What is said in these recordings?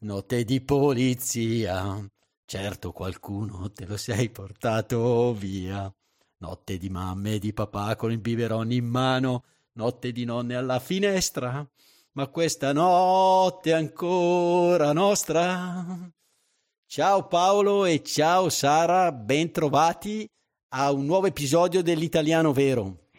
notte di polizia. Certo qualcuno te lo sei portato via. Notte di mamme e di papà con il biberon in mano, notte di nonne alla finestra. Ma questa notte è ancora nostra. Ciao Paolo e ciao Sara, bentrovati a un nuovo episodio dell'Italiano Vero.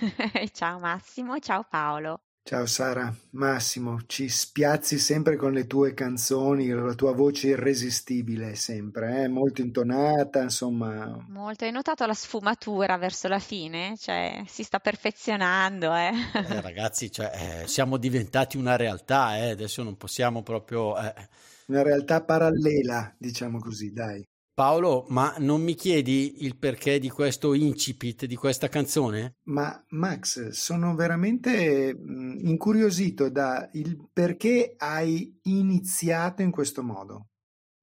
ciao Massimo, ciao Paolo. Ciao Sara, Massimo, ci spiazzi sempre con le tue canzoni, la tua voce irresistibile sempre, eh? molto intonata, insomma. Molto, hai notato la sfumatura verso la fine? Cioè, si sta perfezionando, eh? eh ragazzi, cioè, eh, siamo diventati una realtà, eh? adesso non possiamo proprio... Eh. Una realtà parallela, diciamo così, dai. Paolo, ma non mi chiedi il perché di questo incipit, di questa canzone? Ma Max, sono veramente incuriosito da il perché hai iniziato in questo modo.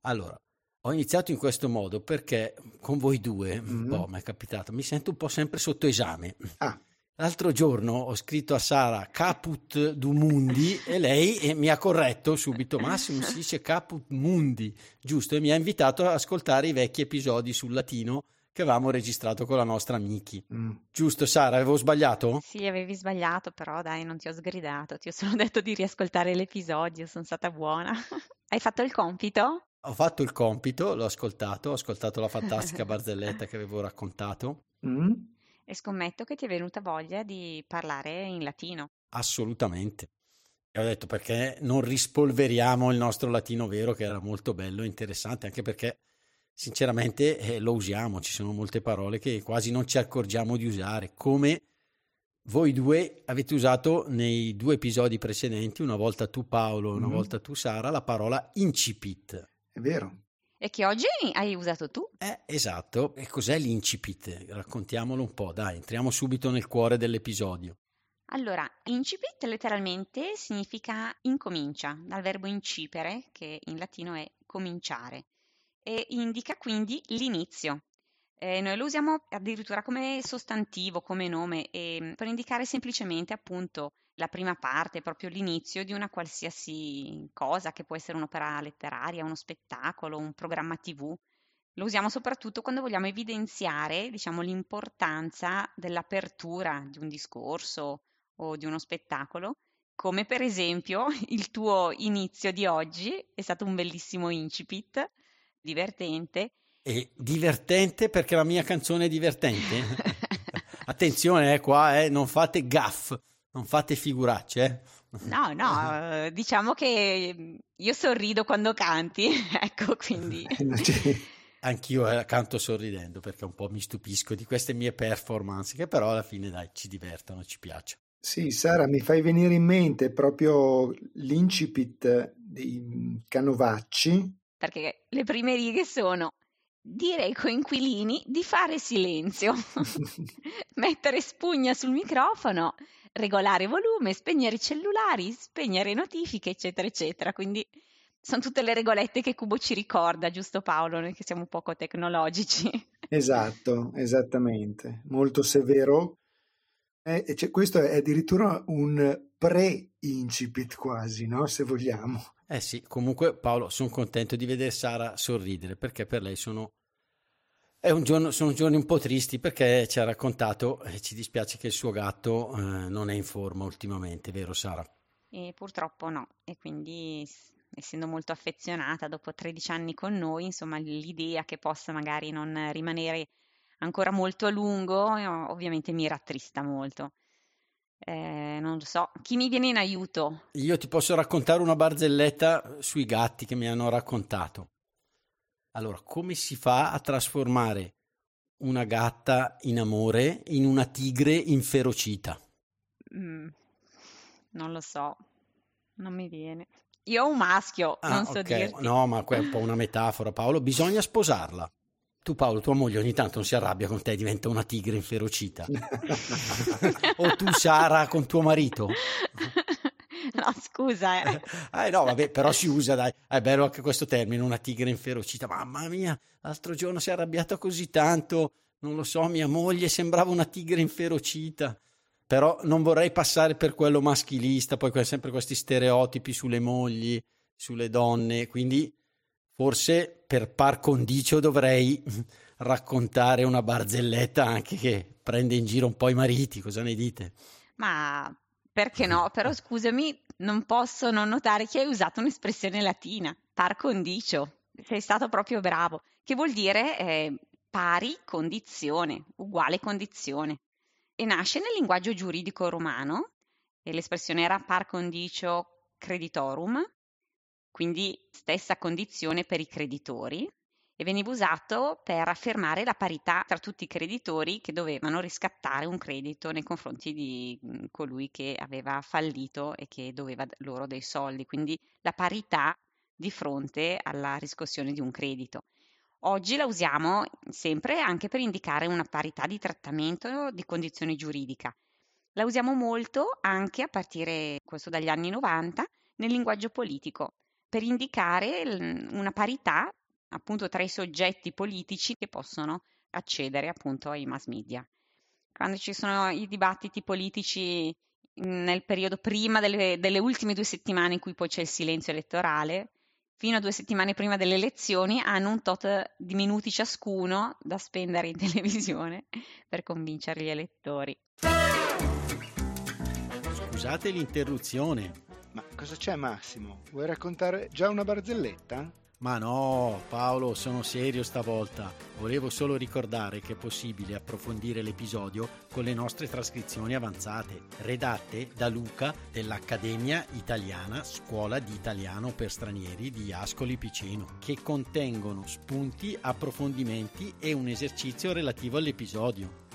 Allora, ho iniziato in questo modo perché con voi due, mm-hmm. un po' mi è capitato, mi sento un po' sempre sotto esame. Ah. L'altro giorno ho scritto a Sara Caput du Mundi e lei mi ha corretto subito, Massimo si dice Caput Mundi, giusto? E mi ha invitato ad ascoltare i vecchi episodi sul latino che avevamo registrato con la nostra Miki. Mm. Giusto Sara, avevo sbagliato? Sì, avevi sbagliato, però dai, non ti ho sgridato, ti ho solo detto di riascoltare l'episodio, sono stata buona. Hai fatto il compito? Ho fatto il compito, l'ho ascoltato, ho ascoltato la fantastica barzelletta che avevo raccontato. Mm e scommetto che ti è venuta voglia di parlare in latino. Assolutamente. E ho detto perché non rispolveriamo il nostro latino vero che era molto bello e interessante, anche perché sinceramente eh, lo usiamo, ci sono molte parole che quasi non ci accorgiamo di usare, come voi due avete usato nei due episodi precedenti, una volta tu Paolo, una mm. volta tu Sara, la parola incipit. È vero. E che oggi hai usato tu. Eh, esatto. E cos'è l'incipit? Raccontiamolo un po', dai, entriamo subito nel cuore dell'episodio. Allora, incipit letteralmente significa incomincia, dal verbo incipere, che in latino è cominciare, e indica quindi l'inizio. Eh, noi lo usiamo addirittura come sostantivo, come nome, eh, per indicare semplicemente appunto la prima parte, proprio l'inizio di una qualsiasi cosa, che può essere un'opera letteraria, uno spettacolo, un programma TV. Lo usiamo soprattutto quando vogliamo evidenziare, diciamo, l'importanza dell'apertura di un discorso o di uno spettacolo, come per esempio il tuo inizio di oggi è stato un bellissimo incipit, divertente. E divertente perché la mia canzone è divertente? Attenzione, eh, qua, eh, non fate gaff. Non fate figuracce, eh? No, no, diciamo che io sorrido quando canti, ecco, quindi... Anch'io eh, canto sorridendo perché un po' mi stupisco di queste mie performance che però alla fine dai ci divertono, ci piacciono. Sì, Sara, mi fai venire in mente proprio l'incipit dei Canovacci. Perché le prime righe sono dire ai coinquilini di fare silenzio, mettere spugna sul microfono regolare volume, spegnere i cellulari, spegnere notifiche, eccetera, eccetera. Quindi sono tutte le regolette che Cubo ci ricorda, giusto Paolo? Noi che siamo poco tecnologici. Esatto, esattamente. Molto severo. Eh, cioè, questo è addirittura un pre-incipit quasi, no? Se vogliamo. Eh sì, comunque Paolo, sono contento di vedere Sara sorridere perché per lei sono un giorno, sono giorni un po' tristi perché ci ha raccontato e ci dispiace che il suo gatto eh, non è in forma ultimamente, vero Sara? E purtroppo no, e quindi essendo molto affezionata dopo 13 anni con noi, insomma l'idea che possa magari non rimanere ancora molto a lungo eh, ovviamente mi rattrista molto. Eh, non lo so, chi mi viene in aiuto? Io ti posso raccontare una barzelletta sui gatti che mi hanno raccontato. Allora, come si fa a trasformare una gatta in amore in una tigre inferocita? Mm, non lo so, non mi viene. Io ho un maschio, Ah, non so ok. dirti. No, ma è un po' una metafora, Paolo. Bisogna sposarla. Tu, Paolo, tua moglie ogni tanto non si arrabbia con te, diventa una tigre inferocita. o tu, Sara, con tuo marito. No, scusa, eh. Eh no, vabbè, però si usa, dai. È bello anche questo termine, una tigre inferocita. Mamma mia, l'altro giorno si è arrabbiata così tanto. Non lo so, mia moglie sembrava una tigre inferocita. Però non vorrei passare per quello maschilista, poi sempre questi stereotipi sulle mogli, sulle donne. Quindi forse per par condicio dovrei raccontare una barzelletta anche che prende in giro un po' i mariti. Cosa ne dite? Ma perché no? Però scusami, non posso non notare che hai usato un'espressione latina, par condicio. Sei stato proprio bravo, che vuol dire eh, pari condizione, uguale condizione. E nasce nel linguaggio giuridico romano, e l'espressione era par condicio creditorum, quindi stessa condizione per i creditori, e veniva usato per affermare la parità tra tutti i creditori che dovevano riscattare un credito nei confronti di mh, colui che aveva fallito e che doveva loro dei soldi, quindi la parità di fronte alla riscossione di un credito. Oggi la usiamo sempre anche per indicare una parità di trattamento di condizione giuridica. La usiamo molto anche a partire questo dagli anni 90 nel linguaggio politico per indicare l- una parità appunto tra i soggetti politici che possono accedere appunto ai mass media. Quando ci sono i dibattiti politici mh, nel periodo prima delle, delle ultime due settimane in cui poi c'è il silenzio elettorale, fino a due settimane prima delle elezioni, hanno un tot di minuti ciascuno da spendere in televisione per convincere gli elettori. Scusate l'interruzione. Cosa c'è Massimo? Vuoi raccontare già una barzelletta? Ma no, Paolo, sono serio stavolta. Volevo solo ricordare che è possibile approfondire l'episodio con le nostre trascrizioni avanzate, redatte da Luca dell'Accademia Italiana Scuola di Italiano per Stranieri di Ascoli Piceno, che contengono spunti, approfondimenti e un esercizio relativo all'episodio.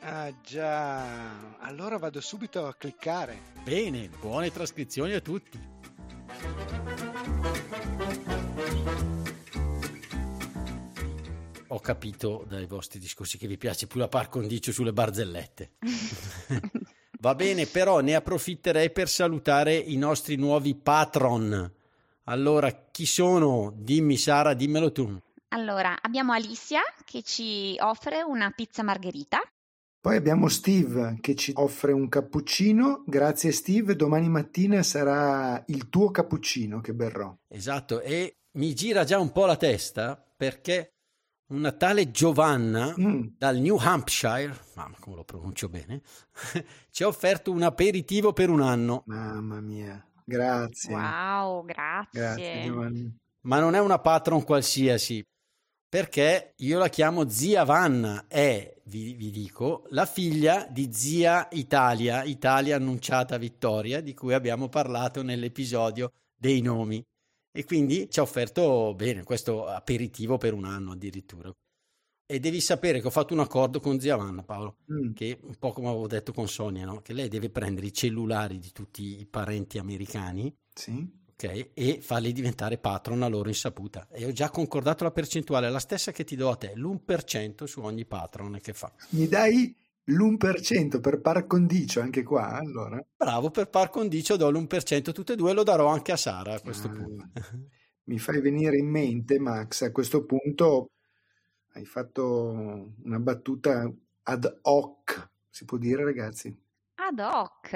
Ah già, allora vado subito a cliccare. Bene, buone trascrizioni a tutti. Ho capito dai vostri discorsi che vi piace più la par condicio sulle barzellette. Va bene, però ne approfitterei per salutare i nostri nuovi patron. Allora, chi sono? Dimmi Sara, dimmelo tu. Allora, abbiamo Alicia che ci offre una pizza margherita. Poi abbiamo Steve che ci offre un cappuccino. Grazie Steve, domani mattina sarà il tuo cappuccino che berrò. Esatto, e mi gira già un po' la testa perché una tale Giovanna Mm, dal New Hampshire, mamma come lo pronuncio bene, ci ha offerto un aperitivo per un anno, mamma mia, grazie. Wow, grazie. Grazie Giovanni. ma non è una patron qualsiasi, perché io la chiamo zia Vanna, è, vi, vi dico, la figlia di zia Italia, Italia annunciata vittoria, di cui abbiamo parlato nell'episodio dei nomi. E quindi ci ha offerto bene questo aperitivo per un anno addirittura. E devi sapere che ho fatto un accordo con zia Vanna, Paolo, Mm, che un po' come avevo detto con Sonia, no? che lei deve prendere i cellulari di tutti i parenti americani sì. Ok, e farli diventare patron a loro insaputa. E ho già concordato la percentuale, la stessa che ti do a te, l'1% su ogni patron che fa. Mi dai l'1% per par condicio anche qua, allora? Bravo, per par condicio do l'1% tutte e due, lo darò anche a Sara a questo Ah, punto. Mi fai venire in mente, Max, a questo punto hai fatto una battuta ad hoc, si può dire ragazzi? Ad hoc,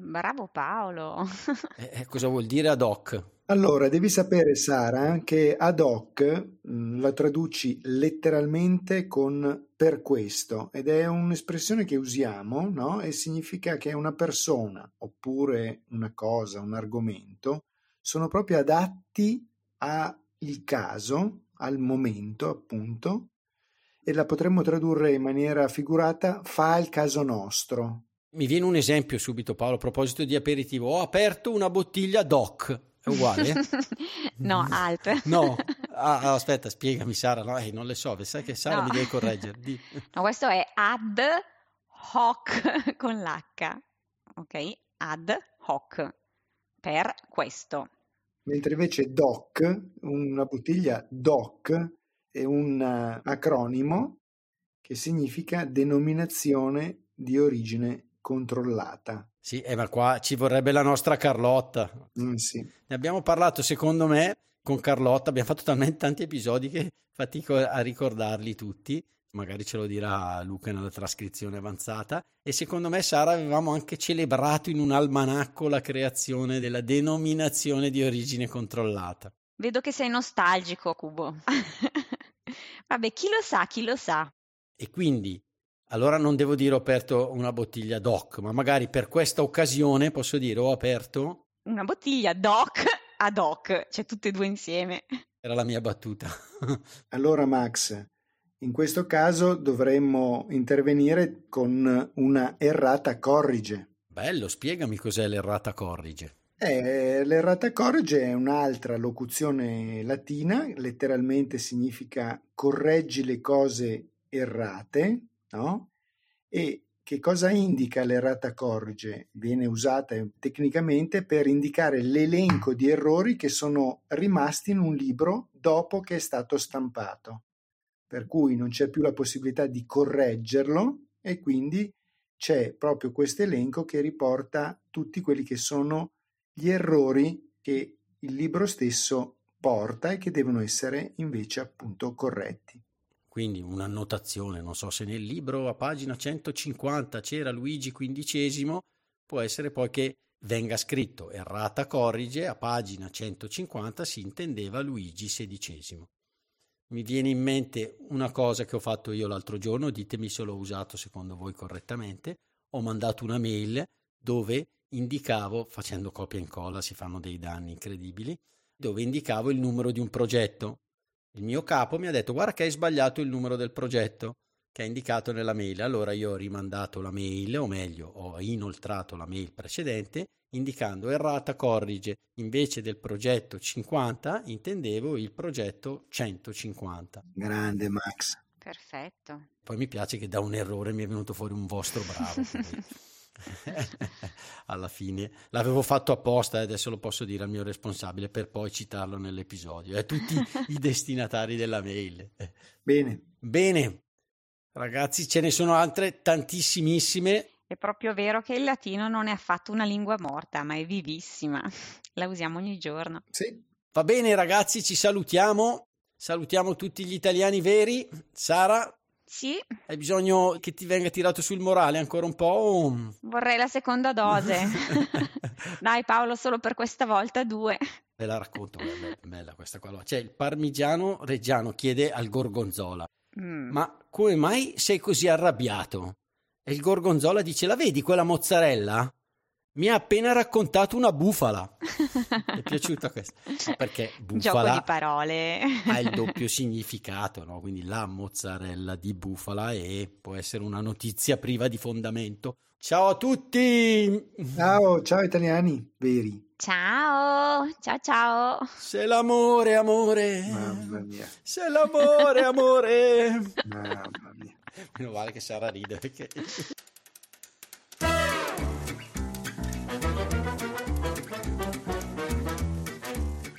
bravo Paolo. Eh, eh, cosa vuol dire ad hoc? Allora, devi sapere, Sara, che ad hoc mh, la traduci letteralmente con per questo ed è un'espressione che usiamo, no? E significa che una persona oppure una cosa, un argomento sono proprio adatti al caso al momento, appunto, e la potremmo tradurre in maniera figurata fa il caso nostro. Mi viene un esempio subito, Paolo, a proposito di aperitivo. Ho aperto una bottiglia DOC. È uguale? no, alt. no. Ah, ah, aspetta, spiegami Sara. No, eh, non le so, sai che Sara no. mi deve correggere. Di... No, questo è ad hoc con l'H. Ok? Ad hoc. Per questo. Mentre invece DOC, una bottiglia DOC, è un uh, acronimo che significa denominazione di origine controllata. Sì, eh, ma qua ci vorrebbe la nostra Carlotta. Mm, sì. Ne abbiamo parlato, secondo me, con Carlotta, abbiamo fatto talmente tanti episodi che fatico a ricordarli tutti. Magari ce lo dirà Luca nella trascrizione avanzata. E secondo me, Sara, avevamo anche celebrato in un almanacco la creazione della denominazione di origine controllata. Vedo che sei nostalgico, Cubo. Vabbè, chi lo sa, chi lo sa. E quindi, allora non devo dire ho aperto una bottiglia DOC, ma magari per questa occasione posso dire ho aperto... Una bottiglia DOC ad hoc, cioè tutte e due insieme. Era la mia battuta. allora Max, in questo caso dovremmo intervenire con una errata corrige. Bello, spiegami cos'è l'errata corrige. Eh, l'errata corrige è un'altra locuzione latina, letteralmente significa correggi le cose errate, no? E che cosa indica l'errata corrige? Viene usata tecnicamente per indicare l'elenco di errori che sono rimasti in un libro dopo che è stato stampato. Per cui non c'è più la possibilità di correggerlo e quindi c'è proprio questo elenco che riporta tutti quelli che sono gli errori che il libro stesso porta e che devono essere invece appunto corretti. Quindi un'annotazione, non so se nel libro a pagina 150 c'era Luigi XV, può essere poi che venga scritto errata corrige, a pagina 150 si intendeva Luigi XVI. Mi viene in mente una cosa che ho fatto io l'altro giorno, ditemi se l'ho usato secondo voi correttamente, ho mandato una mail dove indicavo, facendo copia e incolla si fanno dei danni incredibili, dove indicavo il numero di un progetto. Il mio capo mi ha detto guarda che hai sbagliato il numero del progetto che è indicato nella mail. Allora io ho rimandato la mail, o meglio, ho inoltrato la mail precedente indicando errata corrige invece del progetto 50 intendevo il progetto 150. Grande Max. Perfetto. Poi mi piace che da un errore mi è venuto fuori un vostro bravo. alla fine. L'avevo fatto apposta e adesso lo posso dire al mio responsabile per poi citarlo nell'episodio. E tutti i destinatari della mail. Bene. Bene. Ragazzi ce ne sono altre tantissimissime. È proprio vero che il latino non è affatto una lingua morta ma è vivissima. La usiamo ogni giorno. Sì. Va bene ragazzi ci salutiamo. Salutiamo tutti gli italiani veri. Sara sì. Hai bisogno che ti venga tirato sul morale ancora un po'? O... Vorrei la seconda dose. Dai Paolo, solo per questa volta due. Ve la racconto, è bella questa qua. Cioè, il parmigiano reggiano chiede al gorgonzola, mm. ma come mai sei così arrabbiato? E il gorgonzola dice, la vedi quella mozzarella? Mi ha appena raccontato una bufala. Mi è piaciuta questa? perché bufala Gioco di parole. ha il doppio significato, no? Quindi la mozzarella di bufala e può essere una notizia priva di fondamento. Ciao a tutti! Ciao, ciao italiani veri. Ciao, ciao ciao. Se l'amore, amore. Mamma mia. Se l'amore, amore. Mamma mia. Meno male che Sara ride perché...